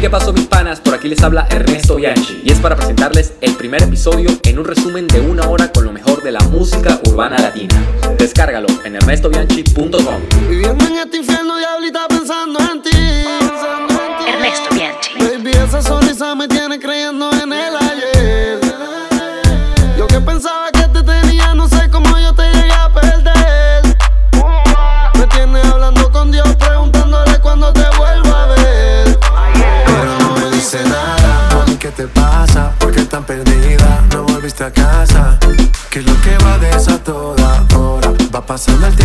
¿qué pasó mis panas? Por aquí les habla Ernesto Bianchi y es para presentarles el primer episodio en un resumen de una hora con lo mejor de la música urbana latina. Descárgalo en ernestobianchi.com. Viviendo en este infierno, pensando pasando el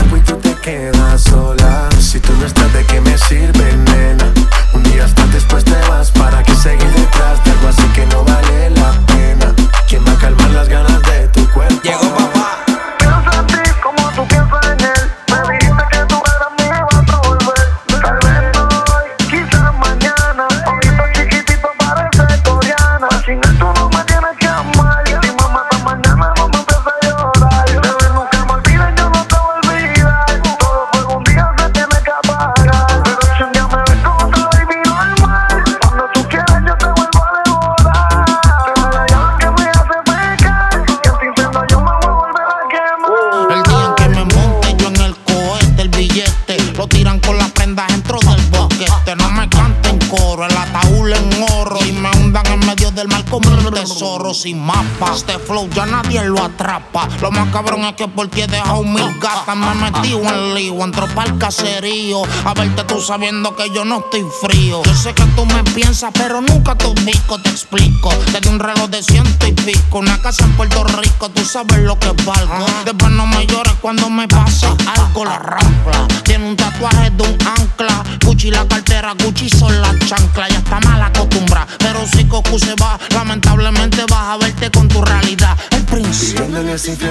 pa. Lo más cabrón es que por ti he dejado mil gatas. Me metí en lío, entro pa'l caserío. A verte tú sabiendo que yo no estoy frío. Yo sé que tú me piensas, pero nunca te ubico, te explico. Desde un reloj de ciento y pico, una casa en Puerto Rico, tú sabes lo que valgo. Después no me llores cuando me pasa algo, la rampla. Tiene un tatuaje de un ancla. Gucci la cartera, Gucci son las chanclas. Ya está mal costumbre, pero si Cocu se va, lamentablemente vas a verte con tu realidad. El príncipe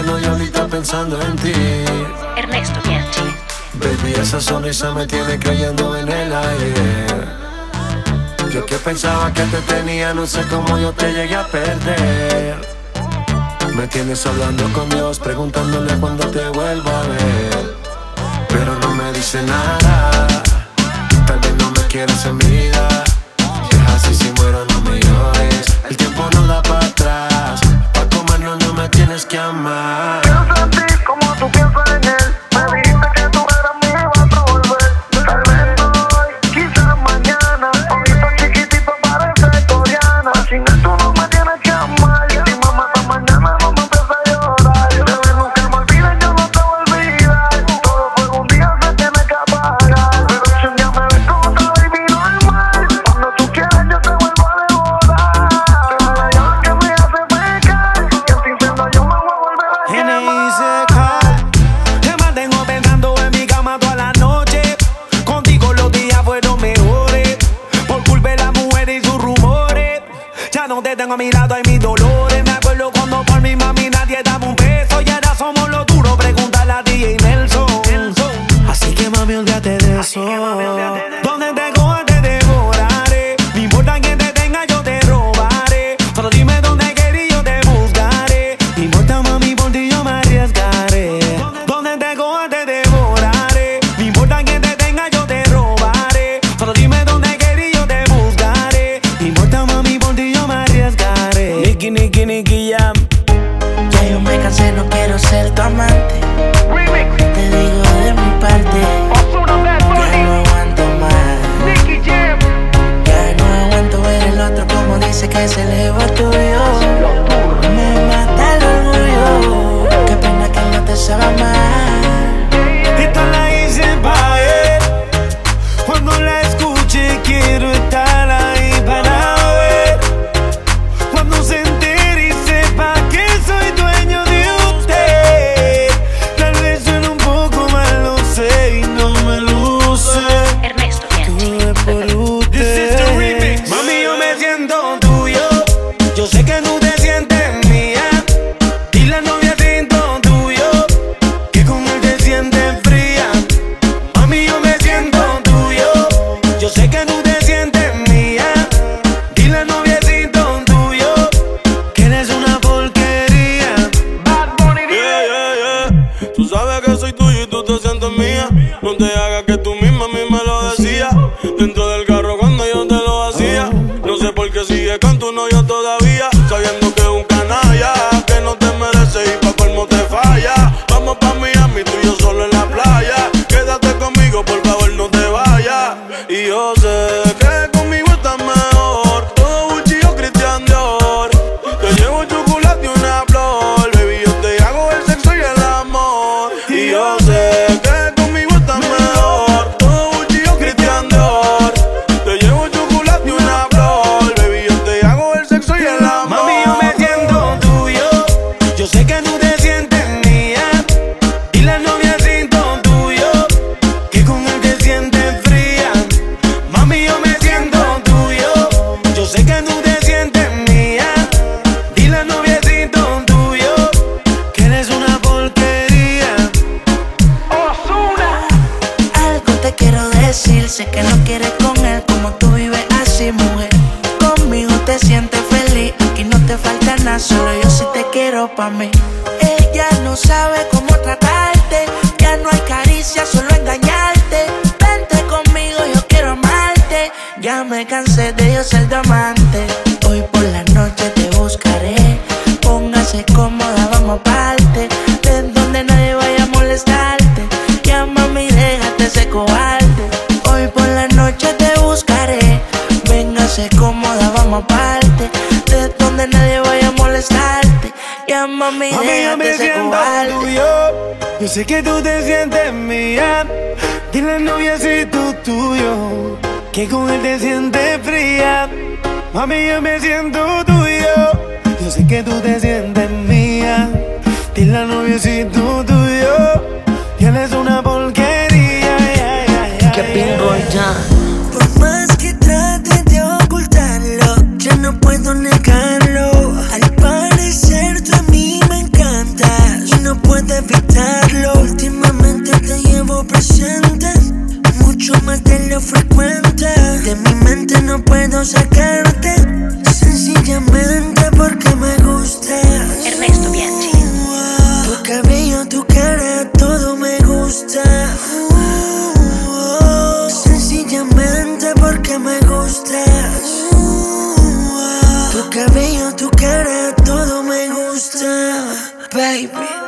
y ahorita pensando en ti. Ernesto Bianchi. Baby, esa sonrisa me tiene cayendo en el aire. Yo que pensaba que te tenía, no sé cómo yo te llegué a perder. Me tienes hablando con Dios, preguntándole cuándo te vuelvo a ver. Pero no me dice nada, tal vez no me quieres en vida. Es así, si muero, no me llores. El tiempo tienes que amar. a mi lado sé que tú te sientes mía. Dile al tú tuyo que con él te sientes fría. Mami, yo me siento tuyo. Yo sé que tú te sientes mía. Dile al noviacito tuyo. Tienes una porquería. Yeah, yeah, yeah, cabello, tu cara, todo me gusta, baby.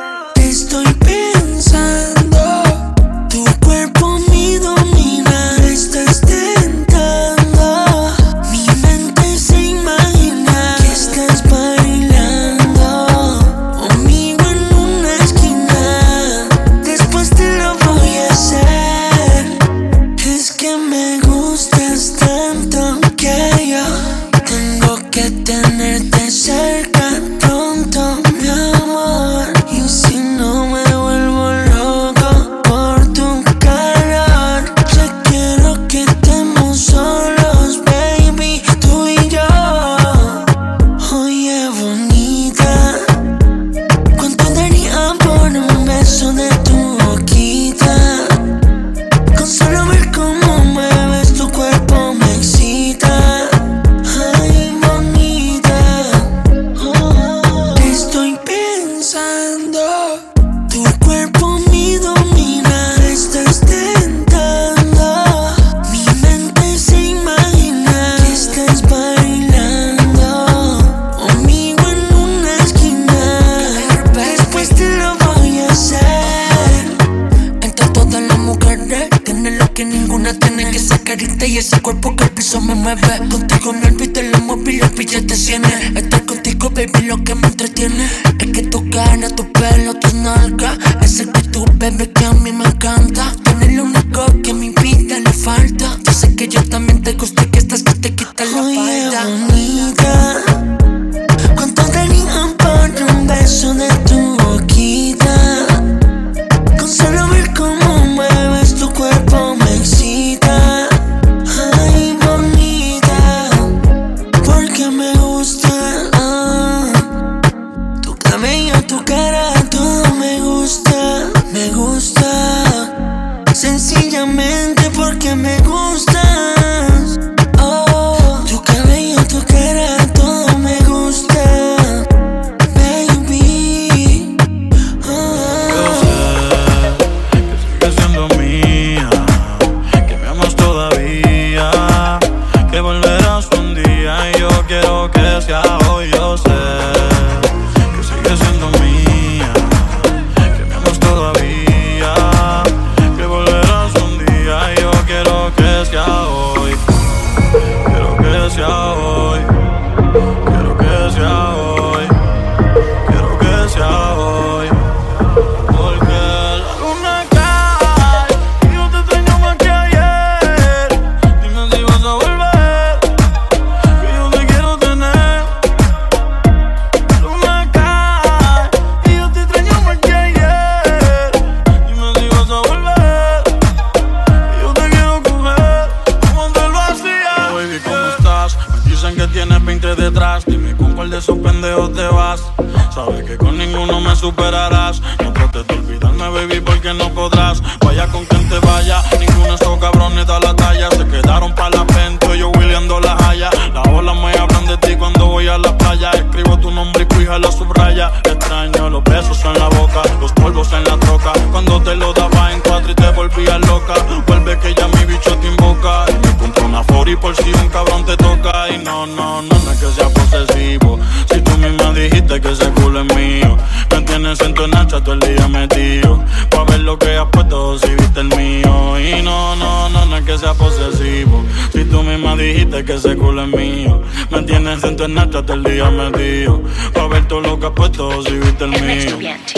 Posesivo. Si tú misma dijiste que ese culo es mío. Me tienes en tu nacha todo el día metido. Pa' ver lo que has puesto si viste el mío. Y no, no, no, no es que sea posesivo. Si tú misma dijiste que ese culo es mío. Me tienes en tu nacha todo el día metido. Pa' ver todo lo que has puesto si viste el mío.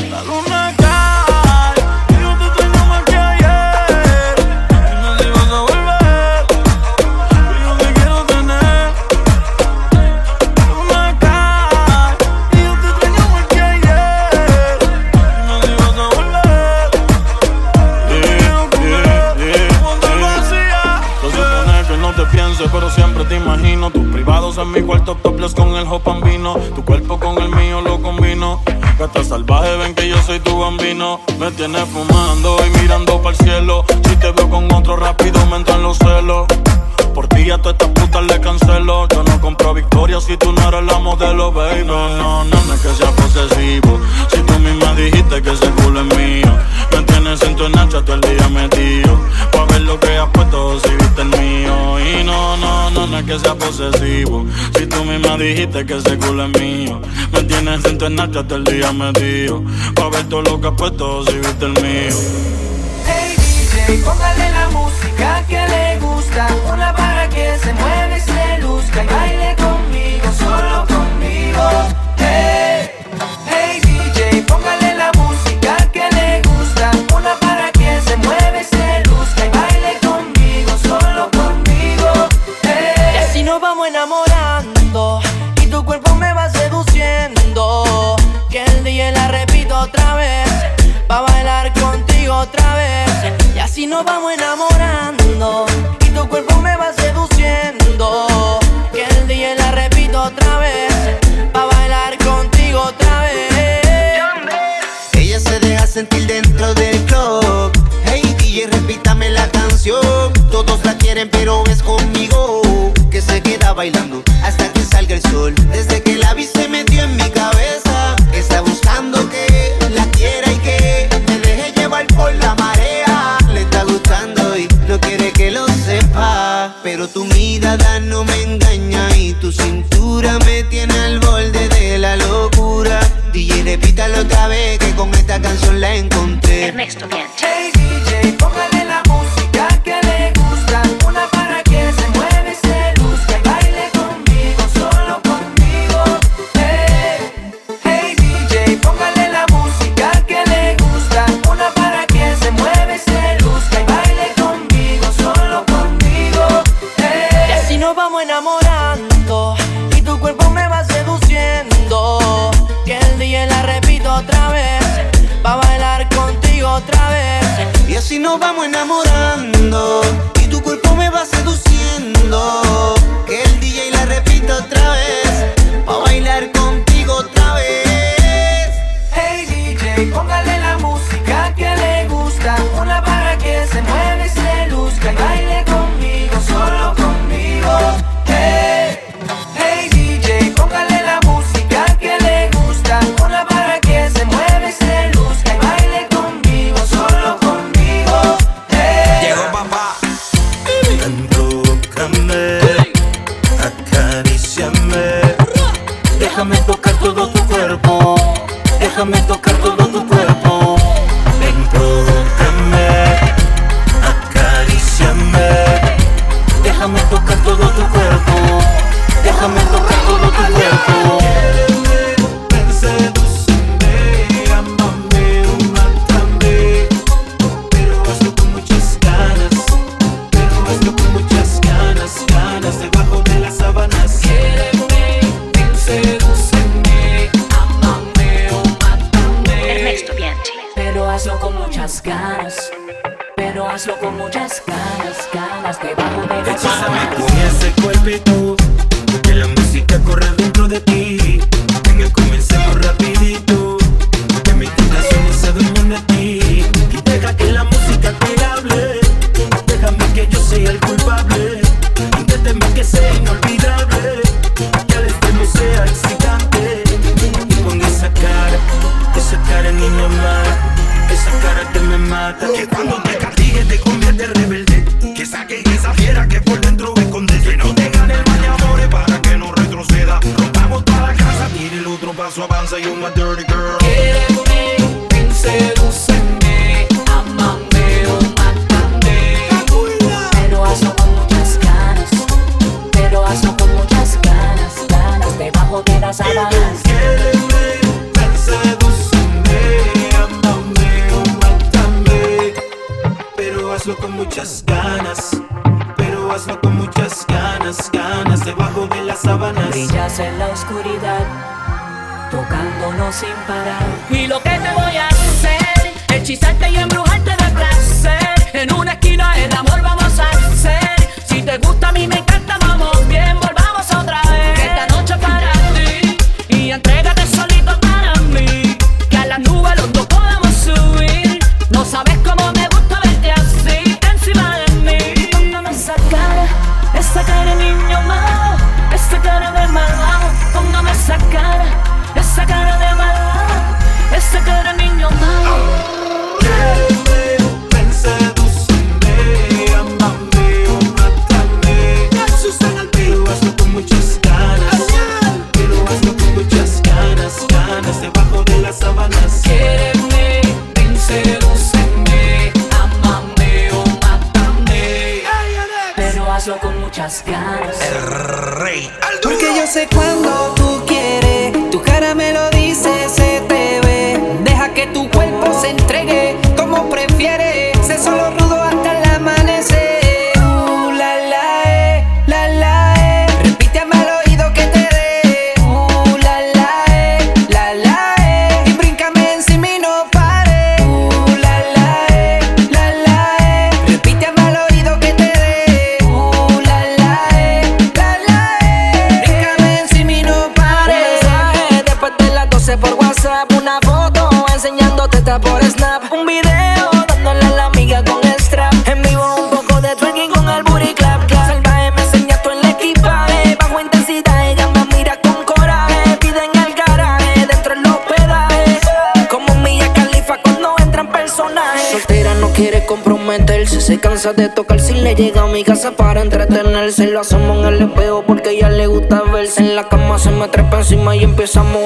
La luna Gata salvaje, ven que yo soy tu bambino. Me tienes fumando y mirando para el cielo. Si te veo con otro rápido, me entran los celos. Por ti a todas estas putas le cancelo. Yo no compro victoria si tú no eres la modelo, baby. No, no, no, no es que sea posesivo. Si tú misma dijiste que ese culo es mío. Me tienes en tu nacha todo el día metido. Pa' ver lo que has puesto si viste el mío. Y no, no, no, no es que sea posesivo. Si tú misma dijiste que ese culo es mío. Me tienes en tu nacha todo el día metido. Pa' ver todo lo que has puesto si viste el mío. Hey DJ, póngale la música que le gusta. Una para que se mueve y se luzca y baile conmigo, solo conmigo. Hey Pa' bailar contigo otra vez Y así nos vamos enamorando Y tu cuerpo me va seduciendo Que el día la repito otra vez Pa' bailar contigo otra vez Ella se deja sentir dentro del club. Hey DJ, repítame la canción. Todos la quieren, pero es conmigo que se queda bailando hasta que salga el sol. Desde Pero tu mirada no me engaña y tu cintura me tiene al borde de la locura. DJ, repítalo otra vez que con esta canción la encontré. Ernesto. Déjame tocar todo tu cuerpo. Déjame tocar todo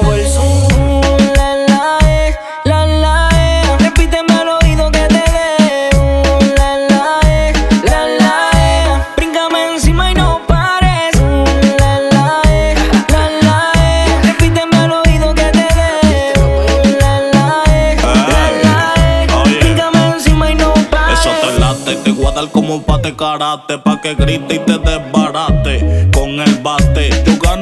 La la, la la, repíteme al oído que te ve. La la, la, la, bríngame encima y no pare. La la, la, la, repíteme al oído que te ve. La la, la, la, bríngame encima y no pare. Eso te late te guarda como un pate carate, pa' que grite y te desbarate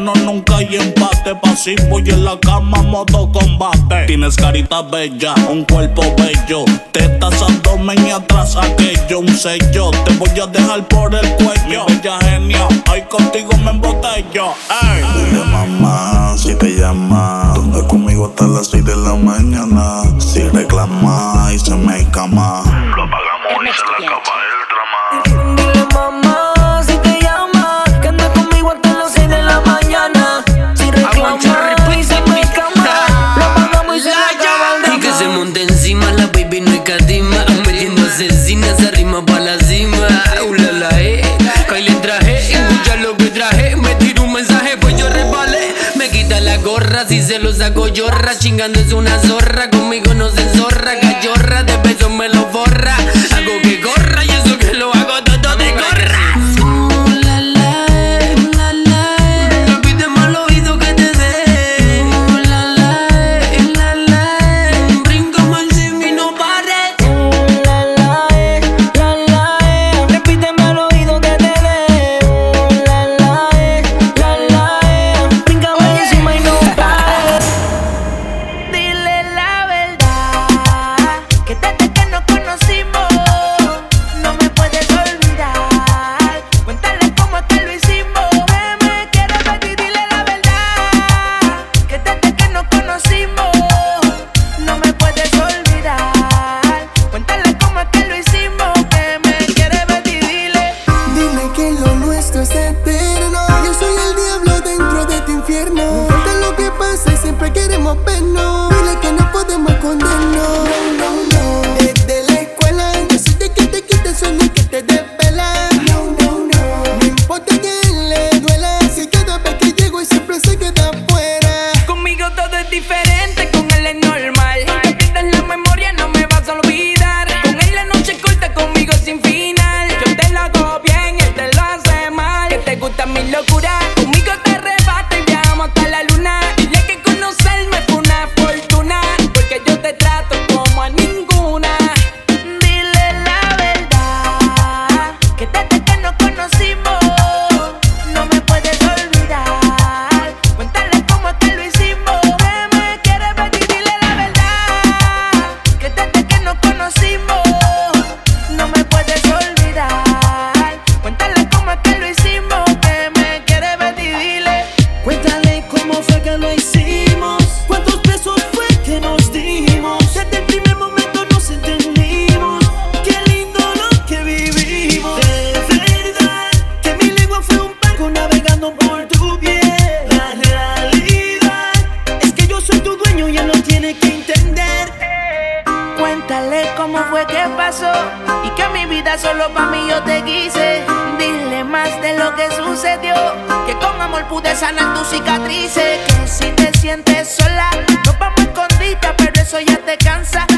gano nunca hay empate. Pasivo y en la cama modo combate. Tienes carita bella, un cuerpo bello. Tetas, abdomen y atrás aquello. Un sello, te voy a dejar por el cuello. Mi bella genia, hoy contigo me embotello. Ey. Dile mamá si te llama. Donde conmigo hasta las 6 de la mañana. Si reclama y se me cama. Lo apagamos y se la acaba. Así se los hago yo, chingando es una zorra, conmigo no se ya te cansa.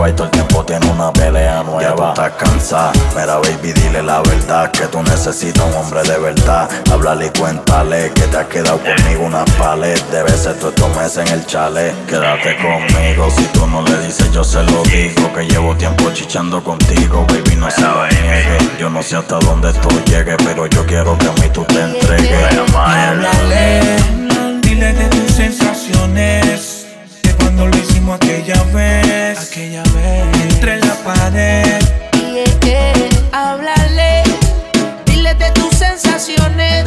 nueva y todo el tiempo tiene una pelea nueva. Ya tú estás cansada, mira baby, dile la verdad que tú necesitas un hombre de verdad. Háblale y cuéntale que te has quedado conmigo una palet. Debes ser tú estos meses en el chalet. Quédate conmigo, si tú no le dices, yo se lo digo. Que llevo tiempo chichando contigo, baby, no se lo. Yo no sé hasta dónde esto llegue pero yo quiero que a mí tú te entregues. Háblale, dile de tus sensaciones cuando lo hicimos aquella vez. Aquella vez. Entre la pared. Y yeah, yeah. háblale, dile de tus sensaciones.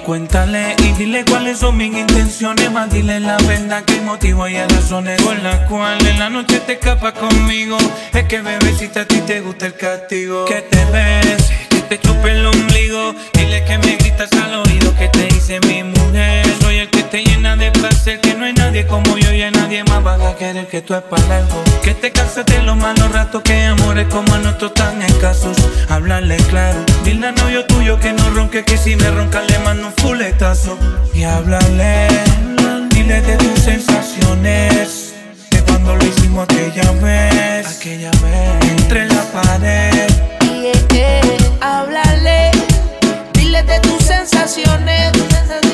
cuéntale y dile cuáles son mis intenciones. Más dile la verdad que motivo y razones por las cuales en la noche te escapas conmigo. Es que bebecita a ti te gusta el castigo. Que te ves, que te chupe el ombligo. Dile que me gritas al oído que te hice mi mujer. Soy el que te llena de placer Que no hay nadie como yo y a nadie más va a querer que tú es para algo Que te casas de los malos ratos Que amores como el nuestro tan escasos. Hablarle claro Dile al novio tuyo que no ronque Que si me ronca le mando un fuletazo Y háblale Dile de tus sensaciones De cuando lo hicimos aquella vez Aquella vez. Entre la pared. Yeah, yeah. Háblale Dile de tus sensaciones, tus sensaciones.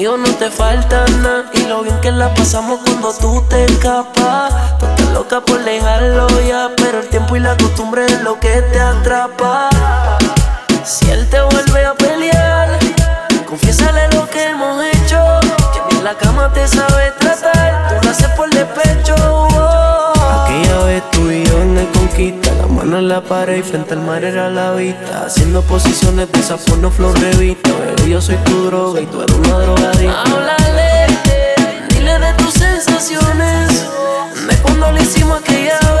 Conmigo no te falta nada y lo bien que la pasamos cuando tú te escapas. Tú estás loca por dejarlo ya, pero el tiempo y la costumbre es lo que te atrapa. Si él te vuelve a pelear, confiésale lo que hemos hecho. Que en la cama te sabe la pared y frente al mar era la vista. Haciendo posiciones de esa porno flor revista. Bebé, yo soy tu droga y tú eres una drogadicta. Háblale, dile de tus sensaciones, de cuando lo hicimos aquella vez.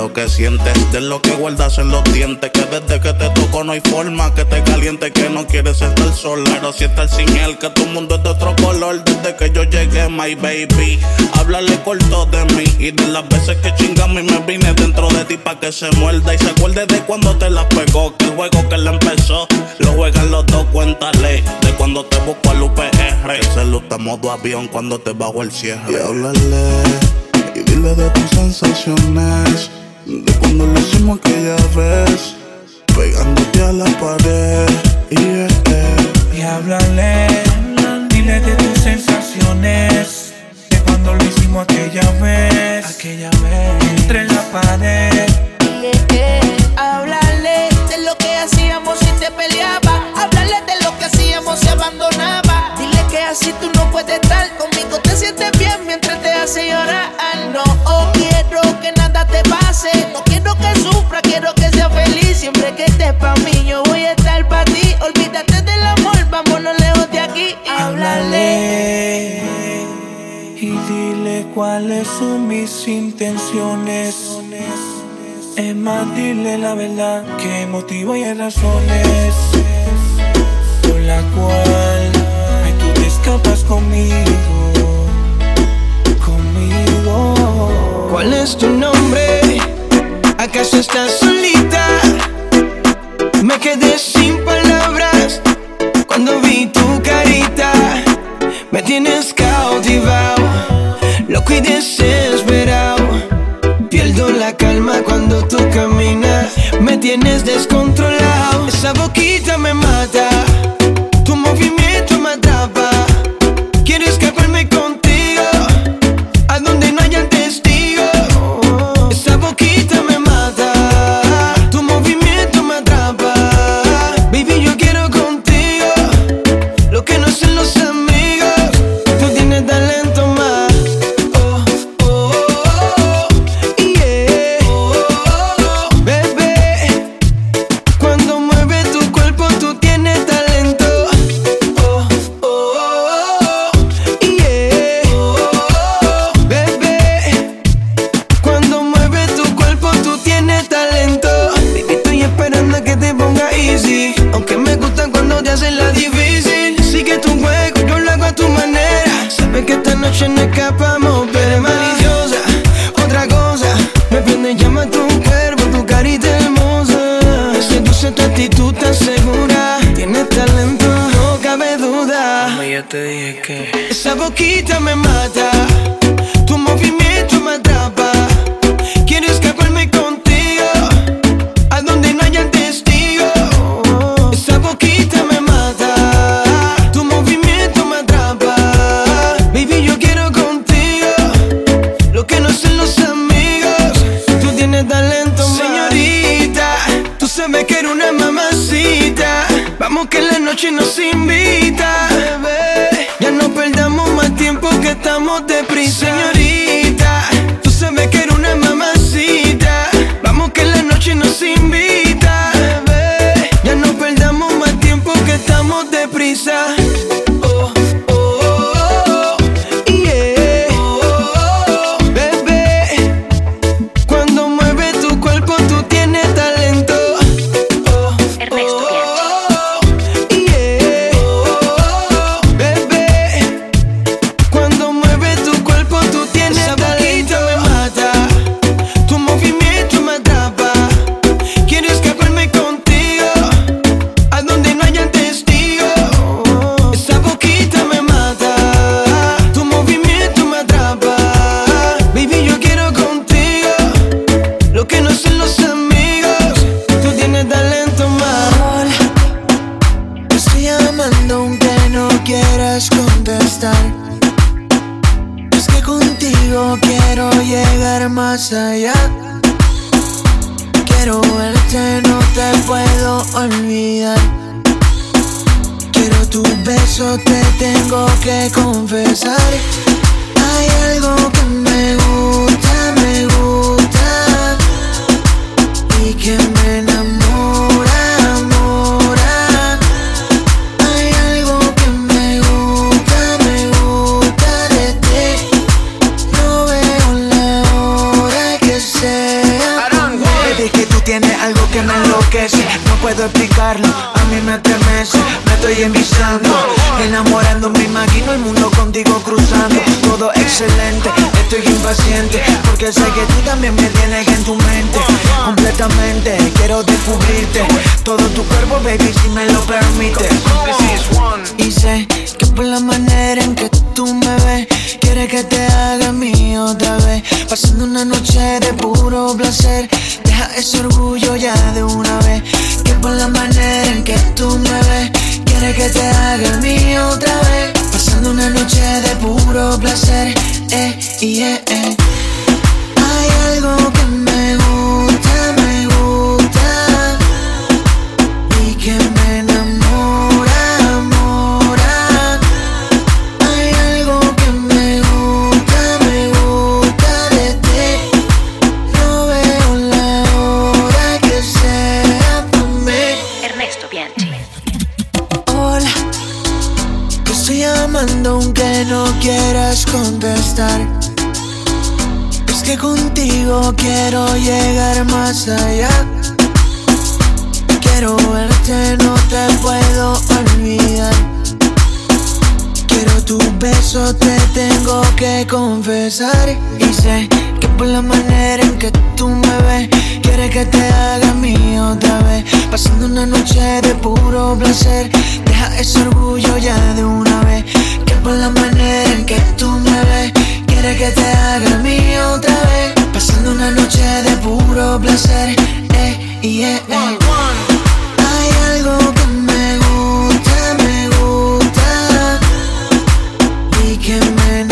Lo que sientes, de lo que guardas en los dientes. Que desde que te toco no hay forma que te caliente, que no quieres estar sola. O si estar sin él, que tu mundo es de otro color. Desde que yo llegué, my baby. Háblale corto de mí y de las veces que chingamos y me vine dentro de ti pa' que se muerda. Y se acuerde de cuando te la pegó, que el juego que le empezó lo juegan los dos. Cuéntale de cuando te busco al UPR. Se luta modo avión cuando te bajo el cierre. Y háblale y dile de tus sensaciones De cuando lo hicimos aquella vez Pegándote a la pared yeah, yeah. Y háblale, dile de tus sensaciones, de cuando lo hicimos aquella vez, aquella vez, entre la pared. Yeah, yeah. Háblale de lo que hacíamos si te peleaba. Háblale de lo que hacíamos si abandonaba. Dile que así tú no puedes estar conmigo. Te sientes bien mientras te hace llorar. No oh, quiero que nada te pase. No quiero que sufra, quiero que sea feliz. Siempre que estés pa' mí, yo voy a estar pa' ti. Olvídate del amor, vámonos lejos de aquí. Háblale. Y dile cuáles son mis intenciones. Es más, dile la verdad, que motivo y hay razones por la cual ay, tú te escapas conmigo, ¿Cuál es tu nombre? ¿Acaso estás solita? Me quedé sin palabras cuando vi tu carita. Me tienes cautivado, loco y desesperado. Pierdo la calma cuando tú caminas. Me tienes descontrolado. Esa boquita me mata. Noche nos invita, bebé. Ya no perdamos más tiempo que estamos deprisa, señorita. Tú tienes algo que me enloquece. No puedo explicarlo, a mí me estremece. Me estoy enviciando, enamorando, me imagino el mundo contigo cruzando. Todo excelente, estoy impaciente. Porque sé que tú también me tienes en tu mente. Completamente, quiero descubrirte. Todo tu cuerpo, baby, si me lo permites. Y sé que por la manera en que tú me ves, quiere que te haga mío otra vez. Pasando una noche de puro placer. Ese orgullo ya de una vez. Que por la manera en que tú me ves, quiere que te haga mío otra vez. Pasando una noche de puro placer. Eh, yeah, eh. Hay algo que me contestar. Es que contigo quiero llegar más allá. Quiero verte, no te puedo olvidar. Quiero tu beso, te tengo que confesar. Y sé que por la manera en que tú me ves, quiere que te haga mío otra vez. Pasando una noche de puro placer. Deja ese orgullo ya de una vez. Por la manera en que tú me ves, quiere que te haga mío otra vez. Pasando una noche de puro placer. Eh, yeah, eh. Hay algo que me gusta, me gusta y que me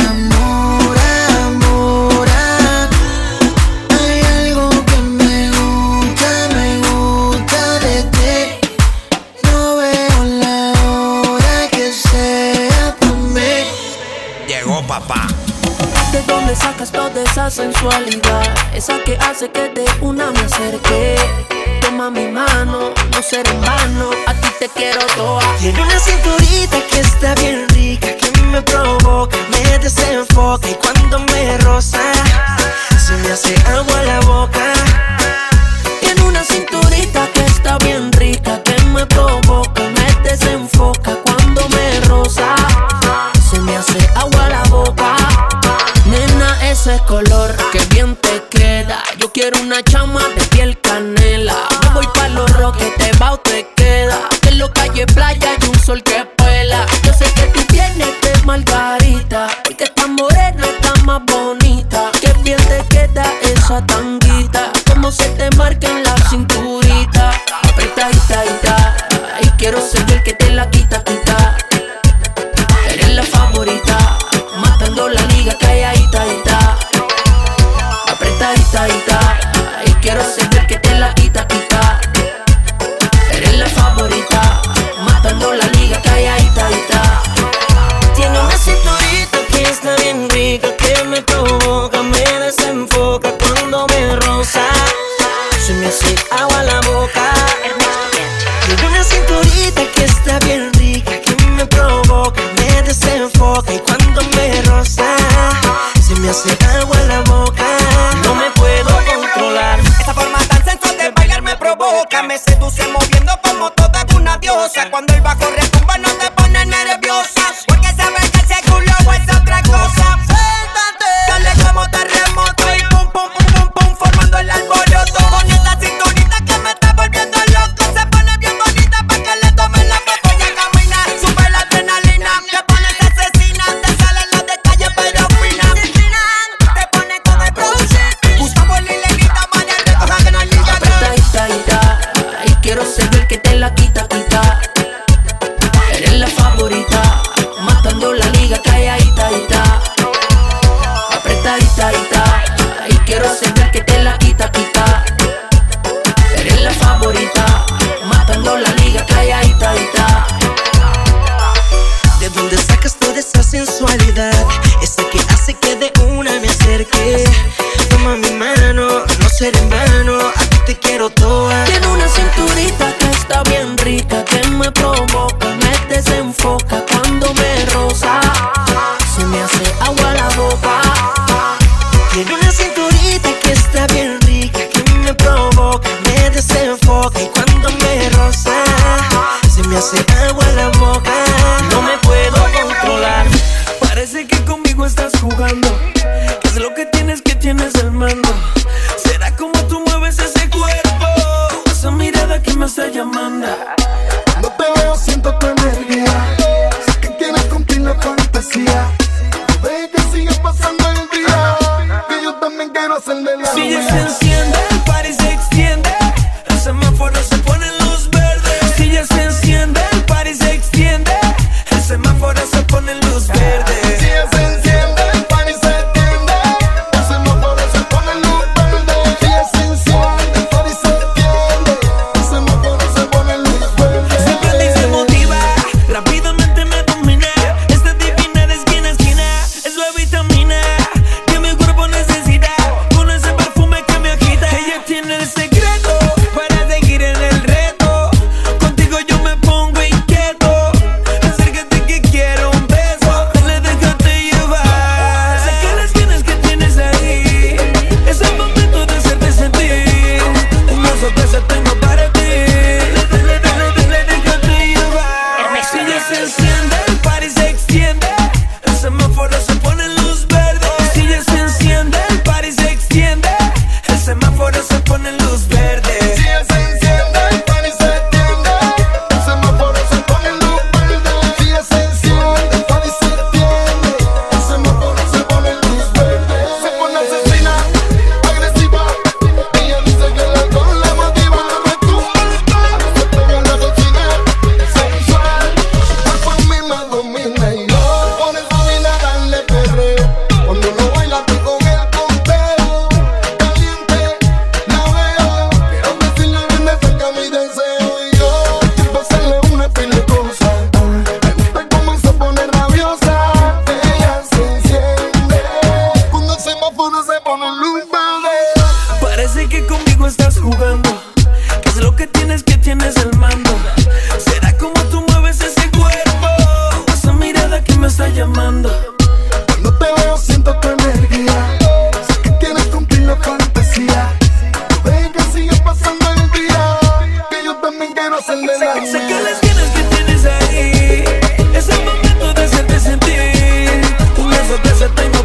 esa sensualidad? Esa que hace que de una me acerque. Toma mi mano, no será en vano. A ti te quiero toda. Tiene una cinturita que está bien rica, que me provoca, me desenfoca y cuando me roza, me seduce moviendo como toda una diosa. Cuando el bajo retumba no te hacen de nada. Sé que las ganas que tienes ahí es el momento de hacerte sentir. Una sorpresa tan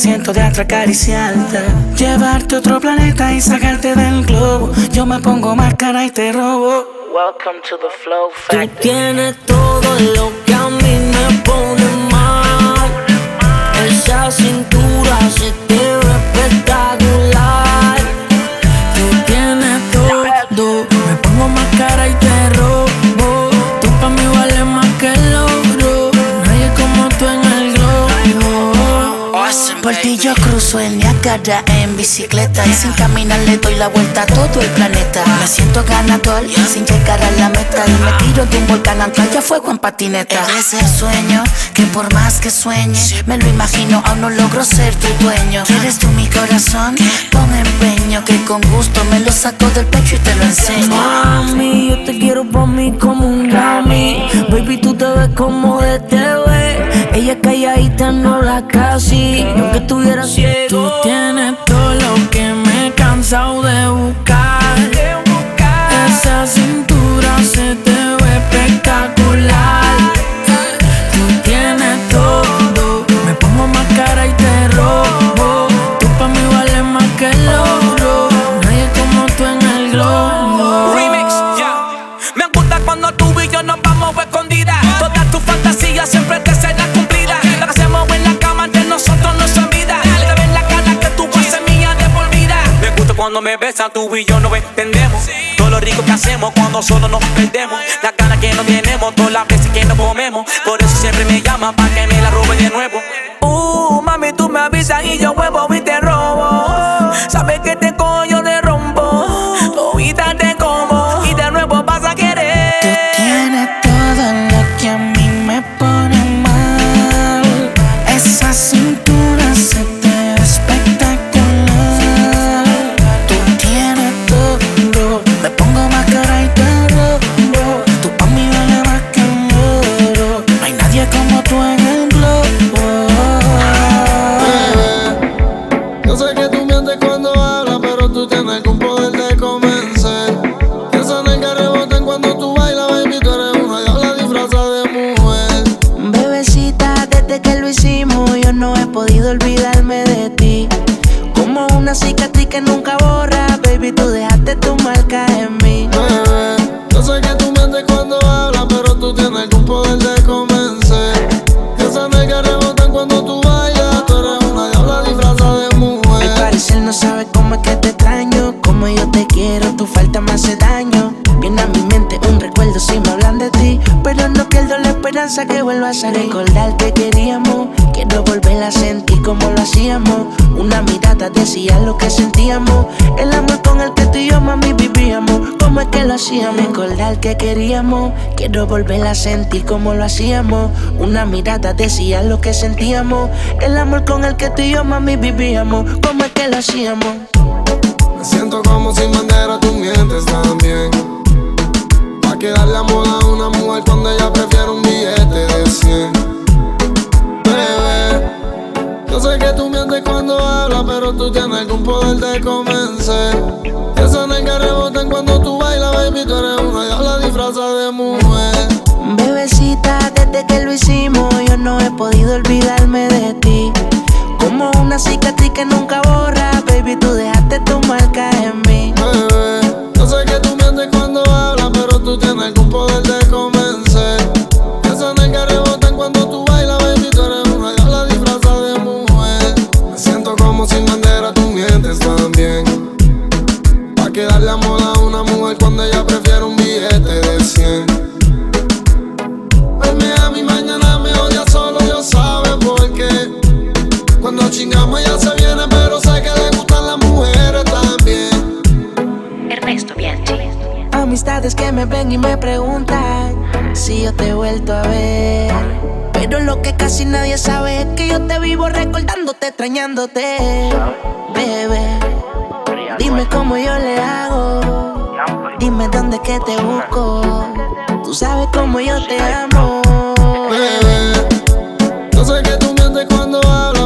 siento de atracariciarte. Llevarte a otro planeta y sacarte del globo. Yo me pongo máscara y te robo. Welcome to the flow Tú Yo cruzo el Niagara en bicicleta y sin caminar le doy la vuelta a todo el planeta. Me siento ganador sin llegar a la meta y me tiro de un volcán a fuego en patineta. Es el sueño que por más que sueñe me lo imagino aún no logro ser tu dueño. ¿Quieres tú mi corazón? con empeño que con gusto me lo saco del pecho y te lo enseño. Mami, yo te quiero por mí como un Grammy. Baby, tú te ves como de TV. Ella es calladita, no la casi. Y aunque estuviera ciego, tú tienes todo lo que me he cansado de buscar. De buscar. Esa sin Cuando me besas tú y yo no entendemos. Sí. Todo lo rico que hacemos cuando solo nos perdemos. Las ganas que no tenemos, todas las veces que no comemos. Por eso siempre me llama para que me la robe de nuevo. Uh, mami, tú me avisas y yo huevo Quiero volver a sentir como lo hacíamos. Una mirada decía lo que sentíamos. El amor con el que tú y yo, mami, vivíamos. ¿Cómo es que lo hacíamos? Me siento como sin bandera, tú mientes también. que yo te vivo recordándote, extrañándote, bebé. Dime cómo yo le hago, dime dónde que te busco. Tú sabes cómo yo te amo, bebé. Yo sé que tú mientes cuando hablas.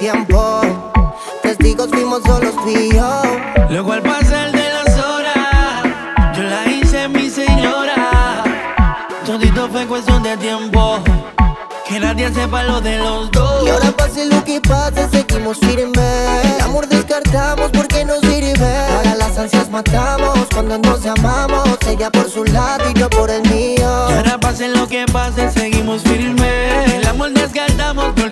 Tiempo. Testigos fuimos solos tú y yo. Luego al pasar de las horas, yo la hice mi señora. Todito fue cuestión de tiempo. Que nadie sepa lo de los dos. Y ahora pase lo que pase, seguimos firmes. El amor descartamos porque no sirve. Ahora las ansias matamos cuando nos llamamos. Ella por su lado y yo por el mío. Y ahora pase lo que pase, seguimos firmes. El amor descartamos porque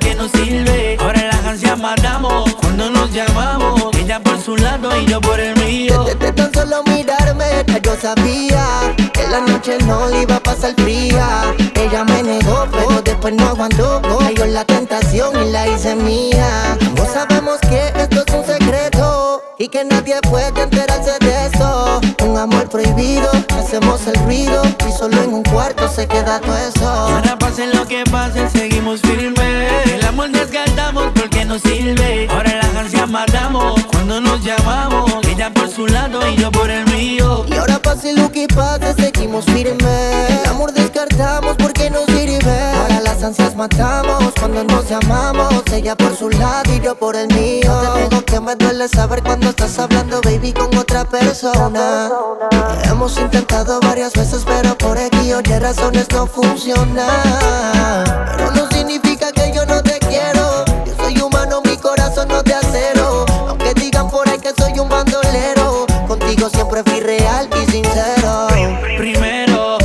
Ella por su lado y yo por el mío. Desde tan solo mirarme, ya yo sabía que la noche no le iba a pasar fría. Ella me negó, pero después no aguantó. Cayó la tentación y la hice mía. Ambos sabemos que esto es un secreto y que nadie puede enterarse de eso. Un amor prohibido, hacemos el ruido y solo en un cuarto se queda todo eso. Ahora pase lo que pase, su lado y yo por el mío. Y ahora pase lo que pase, seguimos firmes. El amor descartamos porque no sirve. Ahora las ansias matamos cuando nos llamamos. Ella por su lado y yo por el mío. Te digo que me duele saber cuando estás hablando, baby, con otra persona. Hemos intentado varias veces, pero por aquí o Y razones no funciona. Pero no significa que yo no te quiero. Yo soy humano, mi corazón no te acero. Siempre fui real y sincero. Primero,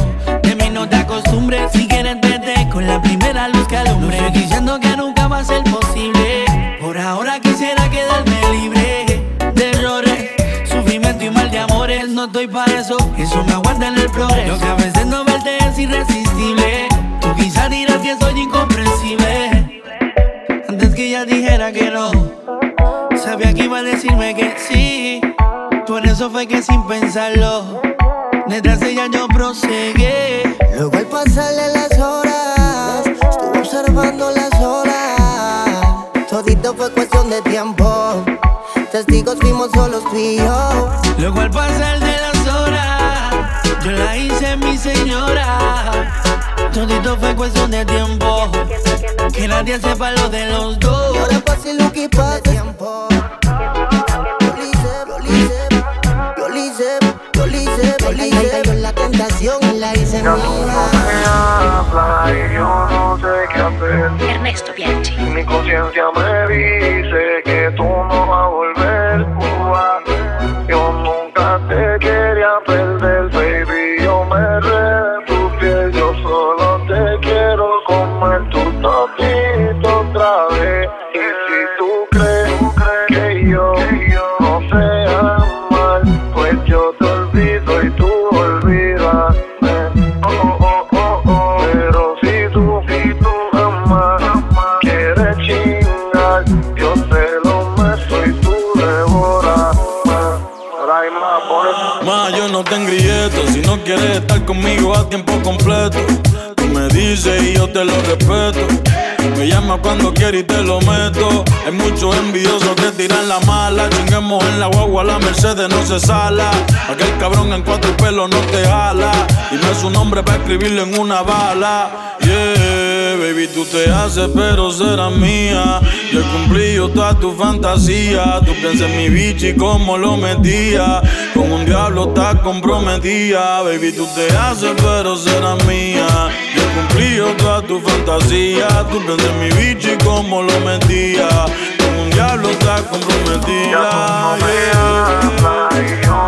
de mí no te acostumbres. Si quieres, vete con la primera luz que alumbre. No estoy diciendo que nunca va a ser posible. Por ahora quisiera quedarme libre de errores, sufrimiento y mal de amores. No estoy para eso, eso me aguanta fue que sin pensarlo, detrás de ella yo proseguí. Luego al pasarle las horas, estuve observando las horas. Todito fue cuestión de tiempo. Testigos fuimos solos tú y yo. Luego al pasar de las horas, yo la hice mi señora. Todito fue cuestión de tiempo. Que nadie sepa lo de los dos. Y ahora pase lo que pase. La tentación y la hice Ya tú no me mía. hablas y yo no sé qué hacer. Ernesto Bianchi. Mi conciencia me dice que tú no vas a volver. Conmigo a tiempo completo. Tú me dices y yo te lo respeto. Me llama cuando quieres y te lo meto. Hay muchos envidiosos que tiran la mala. Chinguemos en la guagua, la Mercedes no se sala. Aquel cabrón en cuatro pelos no te jala. Y no es su nombre para escribirlo en una bala. Yeah, baby, tú te haces pero serás mía. Yo he cumplido toda tu fantasía Tú piensas en mi bicho y cómo lo metía. Con un diablo estás comprometida. Baby, tú te haces pero serás mía. Yo he cumplido toda tu fantasía Tú piensas en mi bicho y cómo lo metía. Con un diablo estás comprometida. Yeah.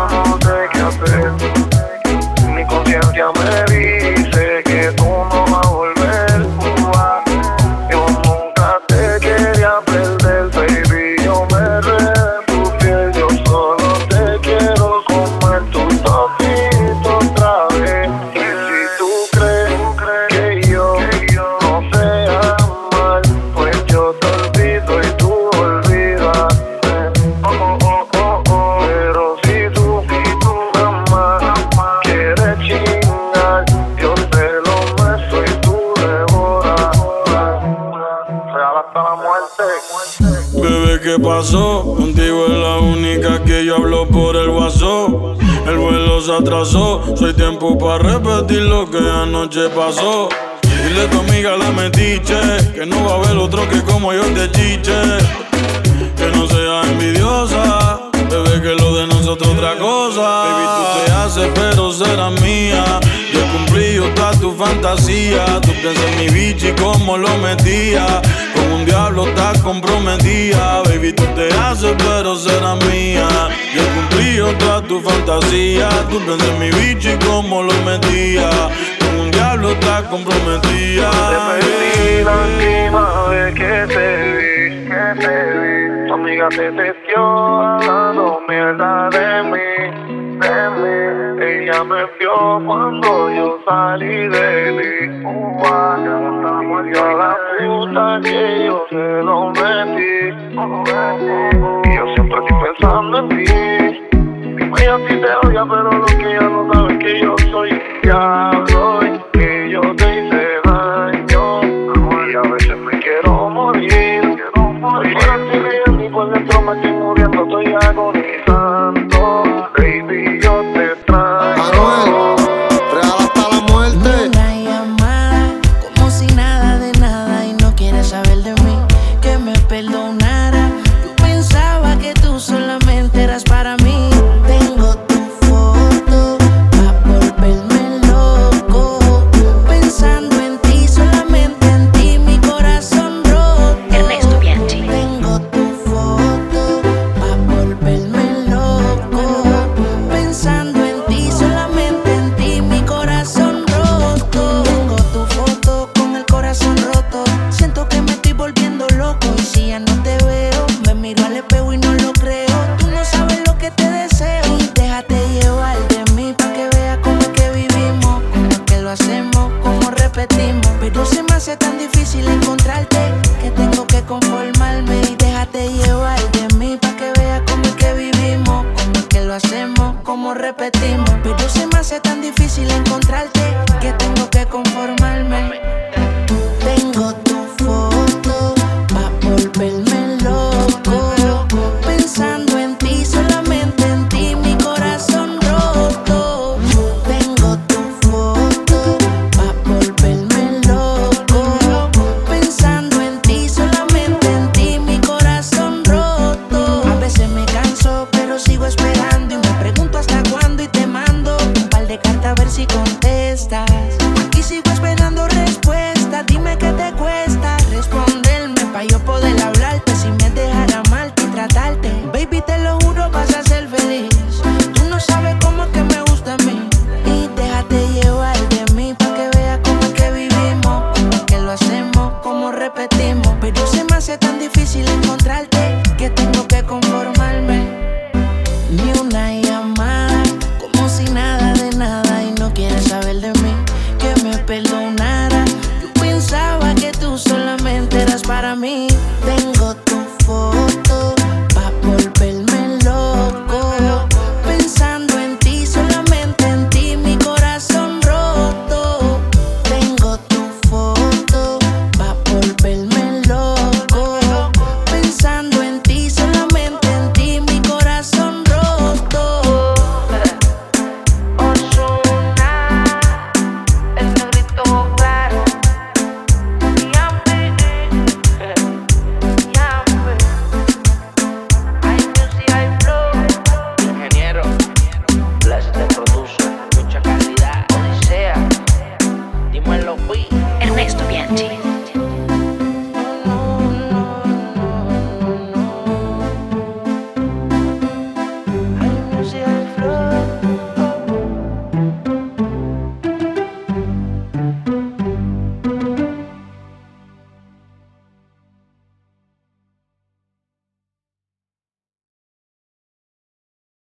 Contigo es la única que yo hablo por el WhatsApp. El vuelo se atrasó, soy tiempo para repetir lo que anoche pasó. Dile a tu amiga la metiche, que no va a haber otro que como yo te chiche. Que no sea envidiosa, bebé, que lo de nosotros otra cosa. Baby, tú te haces, pero serás mía. Yo cumplí toda tu fantasía, tú piensas en mi bichi como lo metía diablo estás comprometida. Baby, tú te haces, pero será mía. Yo he cumplido toda tu fantasía. Tú piensas en mi bicho y cómo lo metía. Con un diablo estás comprometida. Te perdí la última vez que te vi, que te vi. Tu amiga te testió hablando mierda de mí, de mí. Ella me vio cuando yo salí de mí que yo te lo metí. Y yo siempre estoy pensando en ti. Y a ti te odia, pero lo que ella no sabe es que yo soy ya.